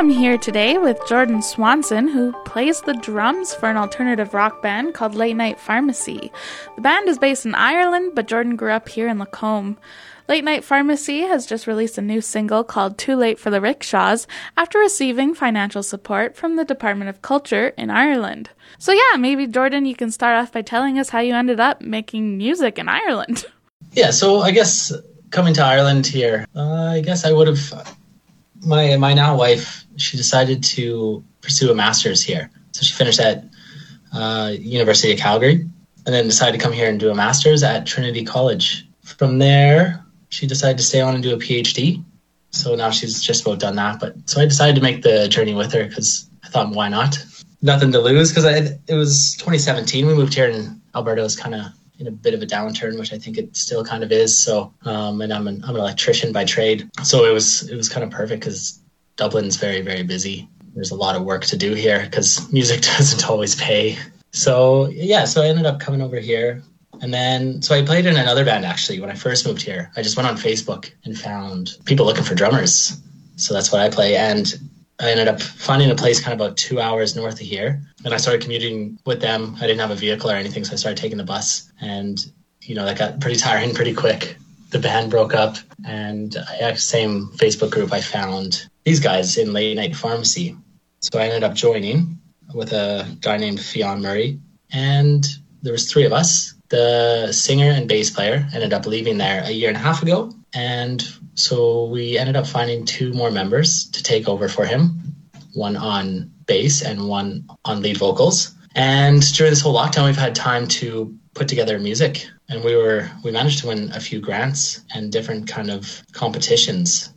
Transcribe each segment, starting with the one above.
I'm here today with Jordan Swanson, who plays the drums for an alternative rock band called Late Night Pharmacy. The band is based in Ireland, but Jordan grew up here in Lacombe. Late Night Pharmacy has just released a new single called Too Late for the Rickshaws after receiving financial support from the Department of Culture in Ireland. So, yeah, maybe Jordan, you can start off by telling us how you ended up making music in Ireland. Yeah, so I guess coming to Ireland here, uh, I guess I would have. My my now wife, she decided to pursue a master's here, so she finished at uh, University of Calgary, and then decided to come here and do a master's at Trinity College. From there, she decided to stay on and do a PhD. So now she's just about done that. But so I decided to make the journey with her because I thought, why not? Nothing to lose because it was 2017. We moved here and Alberta was kind of in a bit of a downturn, which I think it still kind of is. So, um, and I'm an, I'm an electrician by trade, so it was it was kind of perfect because Dublin's very very busy. There's a lot of work to do here because music doesn't always pay. So yeah, so I ended up coming over here, and then so I played in another band actually when I first moved here. I just went on Facebook and found people looking for drummers. So that's what I play, and I ended up finding a place kind of about two hours north of here. And I started commuting with them. I didn't have a vehicle or anything, so I started taking the bus. And, you know, that got pretty tiring pretty quick. The band broke up, and I, same Facebook group, I found these guys in late night pharmacy. So I ended up joining with a guy named Fionn Murray. And there was three of us. The singer and bass player ended up leaving there a year and a half ago. And so we ended up finding two more members to take over for him, one on bass and one on lead vocals. And during this whole lockdown, we've had time to put together music, and we were we managed to win a few grants and different kind of competitions.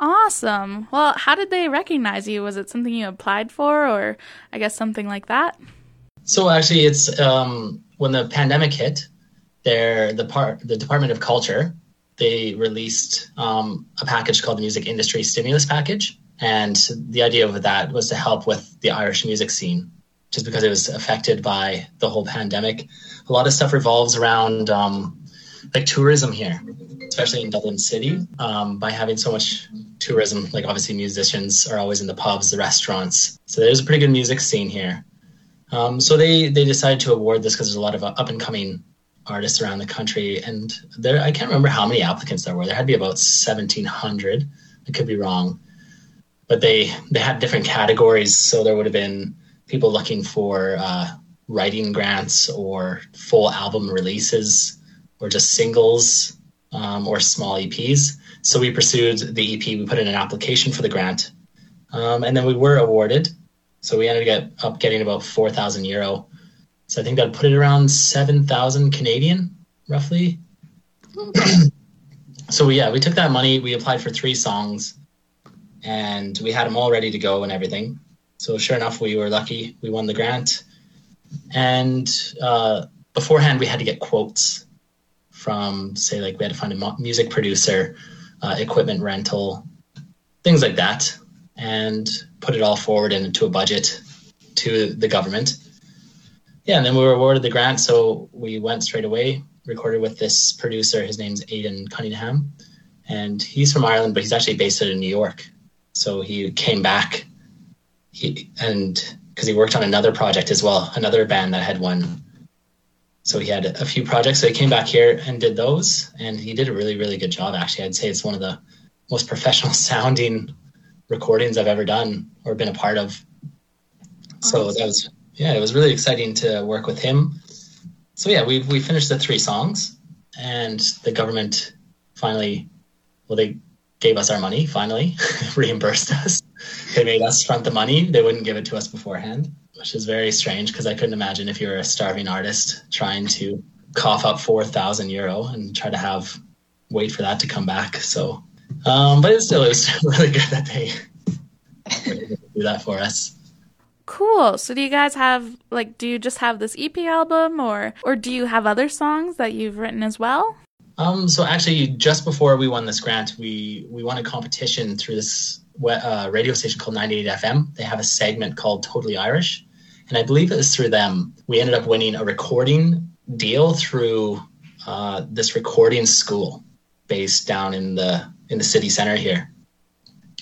Awesome. Well, how did they recognize you? Was it something you applied for, or I guess something like that? So actually, it's um, when the pandemic hit. There, the part the Department of Culture they released um, a package called the Music Industry Stimulus Package. And the idea of that was to help with the Irish music scene, just because it was affected by the whole pandemic. A lot of stuff revolves around um, like tourism here, especially in Dublin City, um, by having so much tourism. Like obviously, musicians are always in the pubs, the restaurants. So there's a pretty good music scene here. Um, so they they decided to award this because there's a lot of up and coming artists around the country, and there I can't remember how many applicants there were. There had to be about seventeen hundred. I could be wrong, but they they had different categories. So there would have been people looking for uh, writing grants or full album releases, or just singles um, or small EPs. So we pursued the EP. We put in an application for the grant, um, and then we were awarded. So we ended up getting about four thousand euro so I think that put it around 7,000 Canadian, roughly. so yeah, we took that money, we applied for three songs, and we had them all ready to go and everything. So sure enough, we were lucky. We won the grant. And uh, beforehand, we had to get quotes from, say, like we had to find a music producer, uh, equipment rental, things like that, and put it all forward into a budget to the government yeah, and then we were awarded the grant, so we went straight away. Recorded with this producer. His name's Aidan Cunningham, and he's from Ireland, but he's actually based out in New York. So he came back, he and because he worked on another project as well, another band that had won. So he had a few projects. So he came back here and did those, and he did a really, really good job. Actually, I'd say it's one of the most professional sounding recordings I've ever done or been a part of. So that was yeah, it was really exciting to work with him. So yeah, we we finished the three songs, and the government finally, well, they gave us our money. Finally, reimbursed us. They made us front the money. They wouldn't give it to us beforehand, which is very strange because I couldn't imagine if you were a starving artist trying to cough up four thousand euro and try to have wait for that to come back. So, um, but it still was really good that they do that for us. Cool. So do you guys have like do you just have this EP album or or do you have other songs that you've written as well? Um so actually just before we won this grant, we we won a competition through this uh, radio station called 98 FM. They have a segment called Totally Irish, and I believe it was through them we ended up winning a recording deal through uh, this recording school based down in the in the city center here.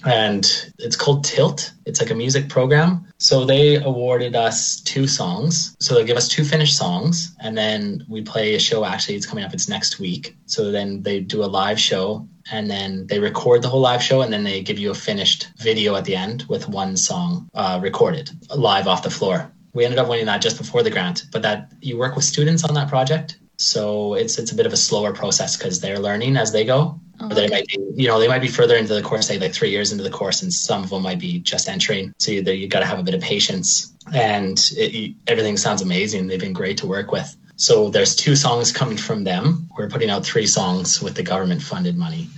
And it's called Tilt. It's like a music program. So they awarded us two songs. So they give us two finished songs, and then we play a show. Actually, it's coming up. It's next week. So then they do a live show, and then they record the whole live show, and then they give you a finished video at the end with one song uh, recorded live off the floor. We ended up winning that just before the grant, but that you work with students on that project. So it's it's a bit of a slower process because they're learning as they go. Oh, okay. They might be, you know, they might be further into the course, say like three years into the course, and some of them might be just entering. So you, you got to have a bit of patience, and it, everything sounds amazing. They've been great to work with. So there's two songs coming from them. We're putting out three songs with the government funded money.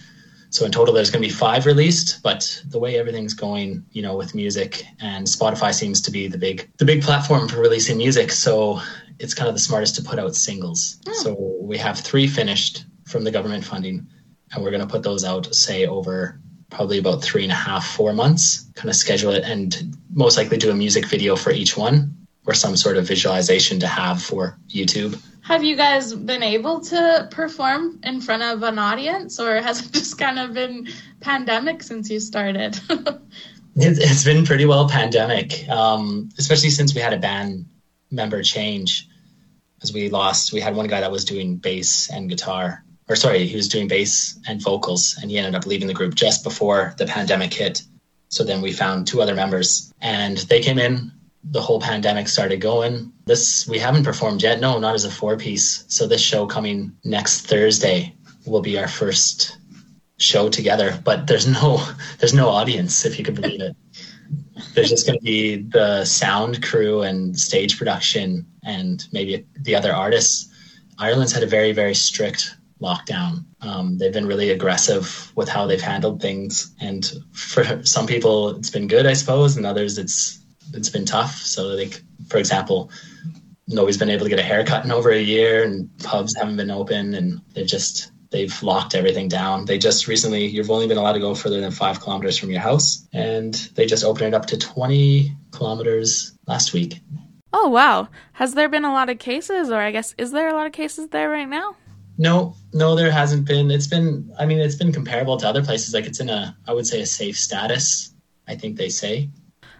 So in total, there's going to be five released. But the way everything's going, you know, with music and Spotify seems to be the big the big platform for releasing music. So it's kind of the smartest to put out singles. Mm. So we have three finished from the government funding and we're going to put those out, say, over probably about three and a half, four months, kind of schedule it and most likely do a music video for each one or some sort of visualization to have for YouTube. Have you guys been able to perform in front of an audience or has it just kind of been pandemic since you started? it's been pretty well pandemic, um, especially since we had a band member change. As we lost, we had one guy that was doing bass and guitar, or sorry, he was doing bass and vocals, and he ended up leaving the group just before the pandemic hit. So then we found two other members, and they came in. The whole pandemic started going. This we haven't performed yet. No, not as a four piece. So this show coming next Thursday will be our first show together. But there's no there's no audience, if you could believe it. there's just going to be the sound crew and stage production and maybe the other artists. Ireland's had a very very strict lockdown. Um, they've been really aggressive with how they've handled things, and for some people, it's been good, I suppose, and others, it's it's been tough. So, like for example, nobody's been able to get a haircut in over a year, and pubs haven't been open, and they've just they've locked everything down. They just recently, you've only been allowed to go further than five kilometers from your house, and they just opened it up to 20 kilometers last week. Oh, wow. Has there been a lot of cases, or I guess, is there a lot of cases there right now? No, no, there hasn't been. It's been, I mean, it's been comparable to other places. Like it's in a, I would say, a safe status. I think they say.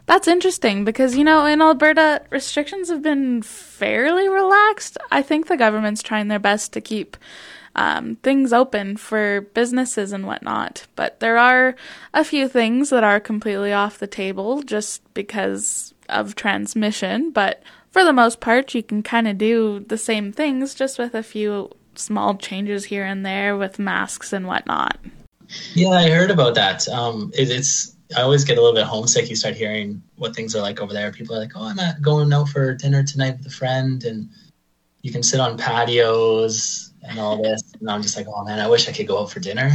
That's interesting because, you know, in Alberta, restrictions have been fairly relaxed. I think the government's trying their best to keep um, things open for businesses and whatnot. But there are a few things that are completely off the table just because of transmission. But for the most part, you can kind of do the same things just with a few small changes here and there with masks and whatnot. Yeah, I heard about that. Um, it, it's I always get a little bit homesick. You start hearing what things are like over there. People are like, "Oh, I'm at, going out for dinner tonight with a friend," and you can sit on patios and all this. And I'm just like, "Oh man, I wish I could go out for dinner."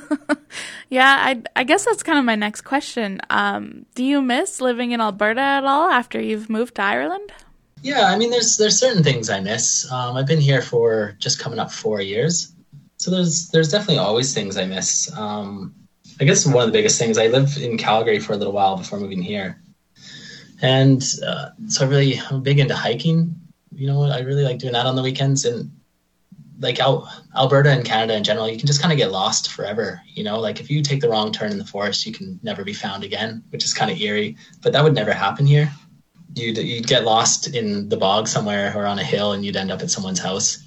yeah, I I guess that's kind of my next question. Um, do you miss living in Alberta at all after you've moved to Ireland? Yeah, I mean, there's there's certain things I miss. Um, I've been here for just coming up four years, so there's there's definitely always things I miss. Um, I guess one of the biggest things I lived in Calgary for a little while before moving here, and uh, so I really I'm big into hiking. You know, I really like doing that on the weekends, and like Al- Alberta and Canada in general, you can just kind of get lost forever. You know, like if you take the wrong turn in the forest, you can never be found again, which is kind of eerie. But that would never happen here you'd you'd get lost in the bog somewhere or on a hill and you'd end up at someone's house.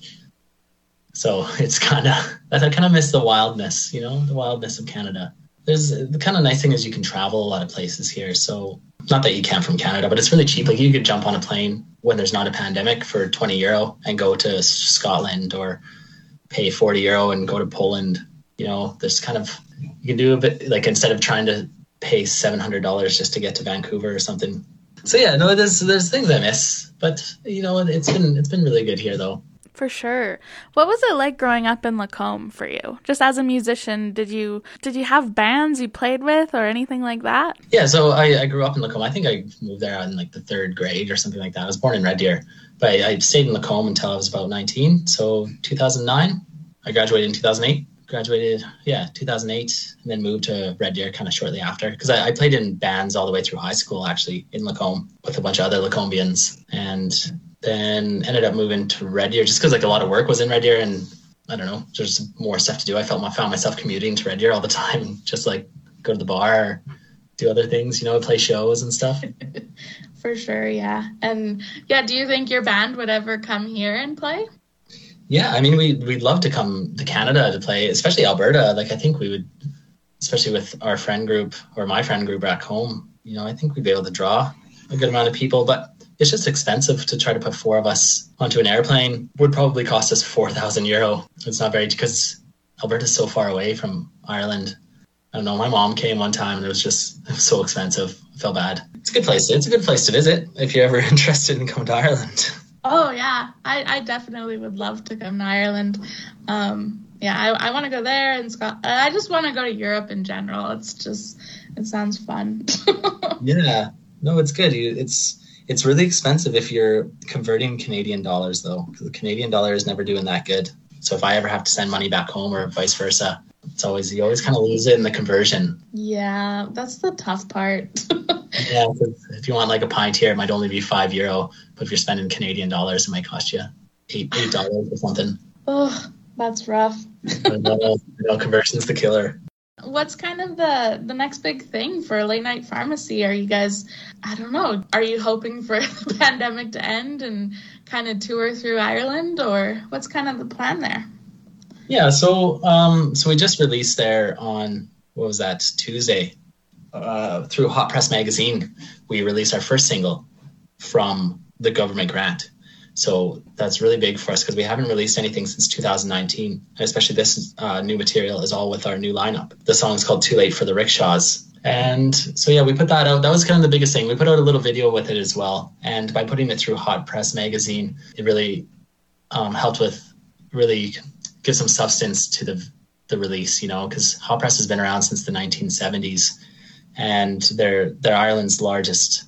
So it's kind of I kind of miss the wildness, you know, the wildness of Canada. There's the kind of nice thing is you can travel a lot of places here. So not that you can't from Canada, but it's really cheap. Like you could jump on a plane when there's not a pandemic for 20 euro and go to Scotland or pay 40 euro and go to Poland. You know, there's kind of you can do a bit like instead of trying to pay $700 just to get to Vancouver or something, so yeah, no, there's there's things I miss, but you know, it's been it's been really good here though. For sure. What was it like growing up in Lacombe for you? Just as a musician, did you did you have bands you played with or anything like that? Yeah, so I, I grew up in Lacombe. I think I moved there in like the third grade or something like that. I was born in Red Deer, but I, I stayed in Lacombe until I was about 19. So 2009, I graduated in 2008 graduated, yeah, 2008, and then moved to Red Deer kind of shortly after. Because I, I, played in bands all the way through high school, actually, in Lacombe with a bunch of other Lacombians. And then ended up moving to Red Deer just because like a lot of work was in Red Deer and I don't know, there's more stuff to do. I felt I found myself commuting to Red Deer all the time, just like go to the bar, do other things, you know, play shows and stuff. For sure, yeah. And yeah, do you think your band would ever come here and play? Yeah, I mean, we we'd love to come to Canada to play, especially Alberta. Like, I think we would, especially with our friend group or my friend group back home. You know, I think we'd be able to draw a good amount of people, but it's just expensive to try to put four of us onto an airplane. Would probably cost us four thousand euro. It's not very because Alberta's so far away from Ireland. I don't know. My mom came one time and it was just it was so expensive. I felt bad. It's a good place. It's a good place to visit if you're ever interested in coming to Ireland. Oh yeah, I, I definitely would love to come to Ireland. Um, yeah, I, I want to go there and Scott. I just want to go to Europe in general. It's just it sounds fun. yeah, no, it's good. It's it's really expensive if you're converting Canadian dollars though. The Canadian dollar is never doing that good. So if I ever have to send money back home or vice versa, it's always you always kind of lose it in the conversion. Yeah, that's the tough part. yeah, if you want like a pint here, it might only be five euro, but if you're spending Canadian dollars, it might cost you eight eight dollars or something. Oh, that's rough. no, no, conversion's the killer. What's kind of the the next big thing for late night pharmacy? Are you guys, I don't know, are you hoping for the pandemic to end and kind of tour through Ireland, or what's kind of the plan there? Yeah, so um, so we just released there on what was that Tuesday uh, through Hot Press magazine. We released our first single from the government grant. So that's really big for us because we haven't released anything since 2019. And especially this uh, new material is all with our new lineup. The song is called Too Late for the Rickshaws. And so, yeah, we put that out. That was kind of the biggest thing. We put out a little video with it as well. And by putting it through Hot Press magazine, it really um, helped with really give some substance to the the release, you know, because Hot Press has been around since the 1970s, and they're they're Ireland's largest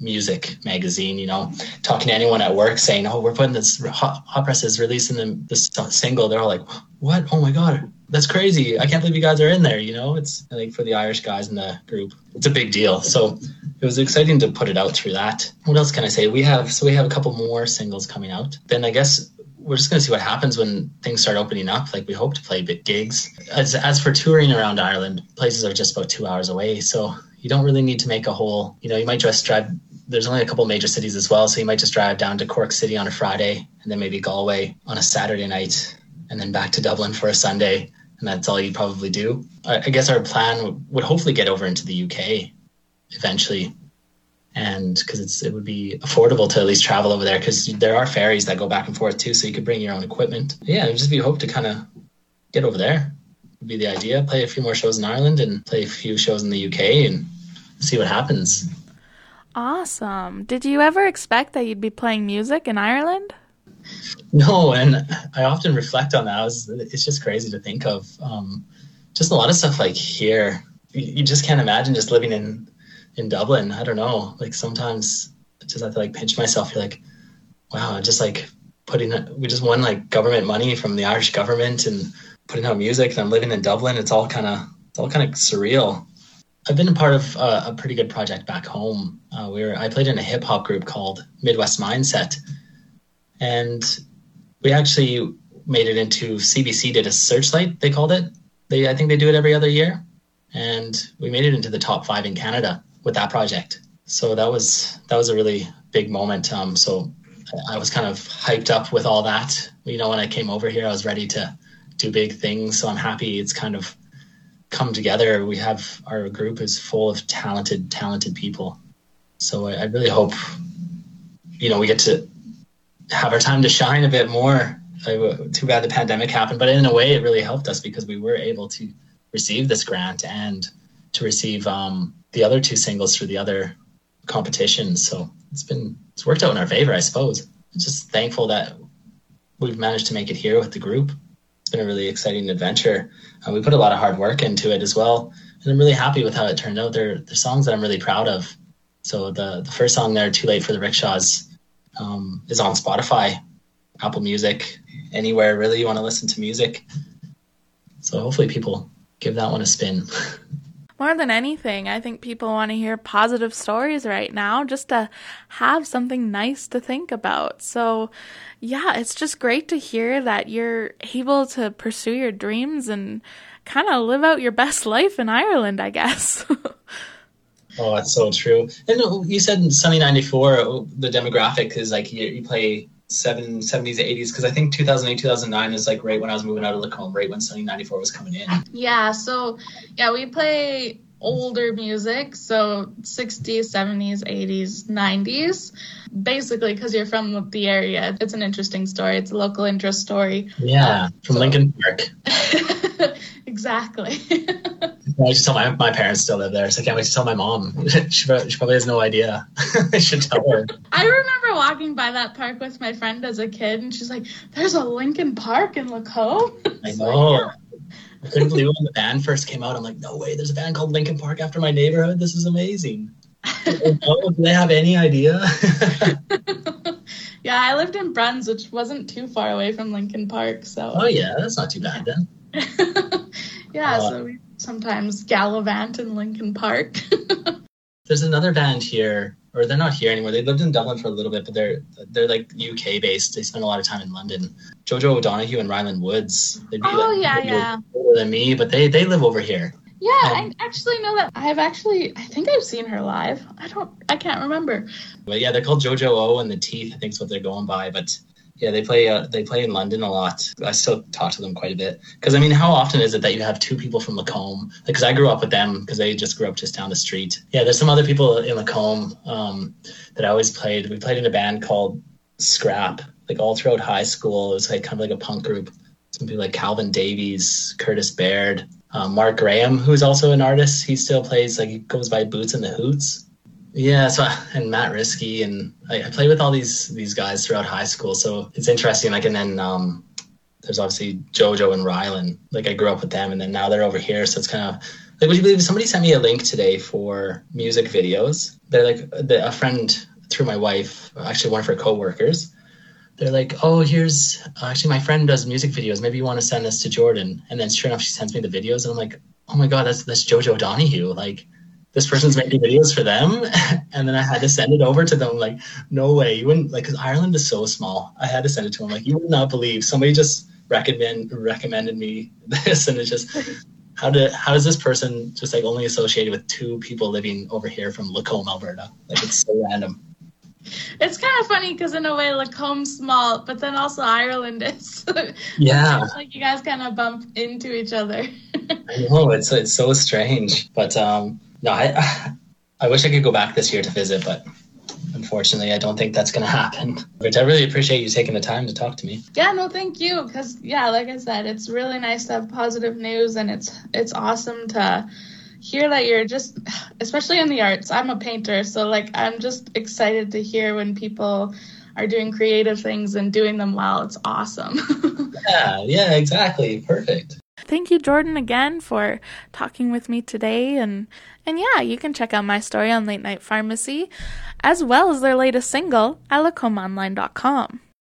music magazine. You know, talking to anyone at work saying, "Oh, we're putting this Hot, Hot Press is releasing the, this single," they're all like, "What? Oh my god, that's crazy! I can't believe you guys are in there." You know, it's I think for the Irish guys in the group, it's a big deal. So it was exciting to put it out through that. What else can I say? We have so we have a couple more singles coming out. Then I guess we're just going to see what happens when things start opening up. Like we hope to play big gigs. As as for touring around Ireland, places are just about two hours away, so you don't really need to make a whole. You know, you might just drive. There's only a couple major cities as well, so you might just drive down to Cork City on a Friday, and then maybe Galway on a Saturday night, and then back to Dublin for a Sunday, and that's all you probably do. I, I guess our plan would, would hopefully get over into the UK eventually and because it's it would be affordable to at least travel over there because there are ferries that go back and forth too, so you could bring your own equipment. Yeah, it would just be hope to kind of get over there. Would be the idea. Play a few more shows in Ireland and play a few shows in the UK and see what happens. Awesome. Did you ever expect that you'd be playing music in Ireland? No, and I often reflect on that. Was, it's just crazy to think of. Um, just a lot of stuff like here. You just can't imagine just living in in Dublin. I don't know. Like sometimes I just have to like pinch myself. You're like, wow, just like putting we just won like government money from the Irish government and putting out music and I'm living in Dublin. It's all kind of it's all kind of surreal. I've been a part of uh, a pretty good project back home. Uh, we were I played in a hip hop group called Midwest Mindset, and we actually made it into CBC did a searchlight. They called it. They I think they do it every other year, and we made it into the top five in Canada with that project. So that was that was a really big moment. Um, so I was kind of hyped up with all that. You know, when I came over here, I was ready to do big things. So I'm happy it's kind of come together. We have our group is full of talented, talented people. So I, I really hope, you know, we get to have our time to shine a bit more. Too bad the pandemic happened, but in a way, it really helped us because we were able to receive this grant and to receive um, the other two singles through the other competitions. So it's been it's worked out in our favor, I suppose. I'm just thankful that we've managed to make it here with the group. It's been a really exciting adventure. Uh, we put a lot of hard work into it as well, and I'm really happy with how it turned out. They're, they're songs that I'm really proud of. So the the first song there, "Too Late for the Rickshaws," um, is on Spotify, Apple Music, anywhere really you want to listen to music. So hopefully people give that one a spin. More than anything, I think people want to hear positive stories right now just to have something nice to think about. So, yeah, it's just great to hear that you're able to pursue your dreams and kind of live out your best life in Ireland, I guess. oh, that's so true. And you said in Sunny 94, the demographic is like you, you play seven, 70s, 80s, because I think 2008, 2009 is like right when I was moving out of Lacombe, right when Sunny 94 was coming in. Yeah, so yeah, we play older music, so 60s, 70s, 80s, 90s. Basically, because you're from the area, it's an interesting story. It's a local interest story. Yeah, from so. Lincoln Park. exactly. I should tell my, my parents still live there, so I can't wait to tell my mom. she, she probably has no idea. I should tell her. I remember walking by that park with my friend as a kid, and she's like, "There's a Lincoln Park in Lacombe." I know. Like, yeah. I couldn't believe when the band first came out. I'm like, no way, there's a band called Linkin Park after my neighborhood. This is amazing. oh, do they have any idea? yeah, I lived in Bruns, which wasn't too far away from Lincoln Park. So. Oh yeah, that's not too bad then. yeah, uh, so we sometimes gallivant in Lincoln Park. there's another band here or they're not here anymore. They lived in Dublin for a little bit, but they're they're like UK based. They spend a lot of time in London. Jojo O'Donoghue and Ryland Woods. They'd be oh like, yeah, yeah. Older than me, but they they live over here. Yeah, um, I actually know that. I've actually, I think I've seen her live. I don't, I can't remember. But yeah, they're called JoJo O and the Teeth. I think is what they're going by. But yeah, they play uh, they play in London a lot. I still talk to them quite a bit because I mean, how often is it that you have two people from Lacombe? Because I grew up with them because they just grew up just down the street. Yeah, there's some other people in Lacombe um, that I always played. We played in a band called Scrap, like all throughout high school. It was like kind of like a punk group. Some people like Calvin Davies, Curtis Baird, um, Mark Graham, who's also an artist. He still plays like he goes by Boots and the Hoots. Yeah, so and Matt Risky and I, I played with all these these guys throughout high school, so it's interesting. Like, and then um, there's obviously JoJo and Rylan. Like, I grew up with them, and then now they're over here, so it's kind of like. Would you believe somebody sent me a link today for music videos? They're like the, a friend through my wife, actually one of her coworkers. They're like, oh, here's actually my friend does music videos. Maybe you want to send this to Jordan. And then sure enough, she sends me the videos, and I'm like, oh my god, that's that's JoJo Donahue. Like this person's making videos for them and then i had to send it over to them like no way you wouldn't like because ireland is so small i had to send it to them like you would not believe somebody just recommend recommended me this and it's just how did how does this person just like only associated with two people living over here from lacombe alberta like it's so random it's kind of funny because in a way Lacombe's small, but then also Ireland is. yeah. like you guys kind of bump into each other. I know it's it's so strange, but um, no, I I wish I could go back this year to visit, but unfortunately, I don't think that's going to happen. But I really appreciate you taking the time to talk to me. Yeah, no, thank you. Because yeah, like I said, it's really nice to have positive news, and it's it's awesome to hear that you're just, especially in the arts. I'm a painter, so like I'm just excited to hear when people are doing creative things and doing them well. It's awesome. yeah, yeah, exactly. Perfect. Thank you, Jordan, again for talking with me today. And, and yeah, you can check out my story on Late Night Pharmacy, as well as their latest single at lacombeonline.com.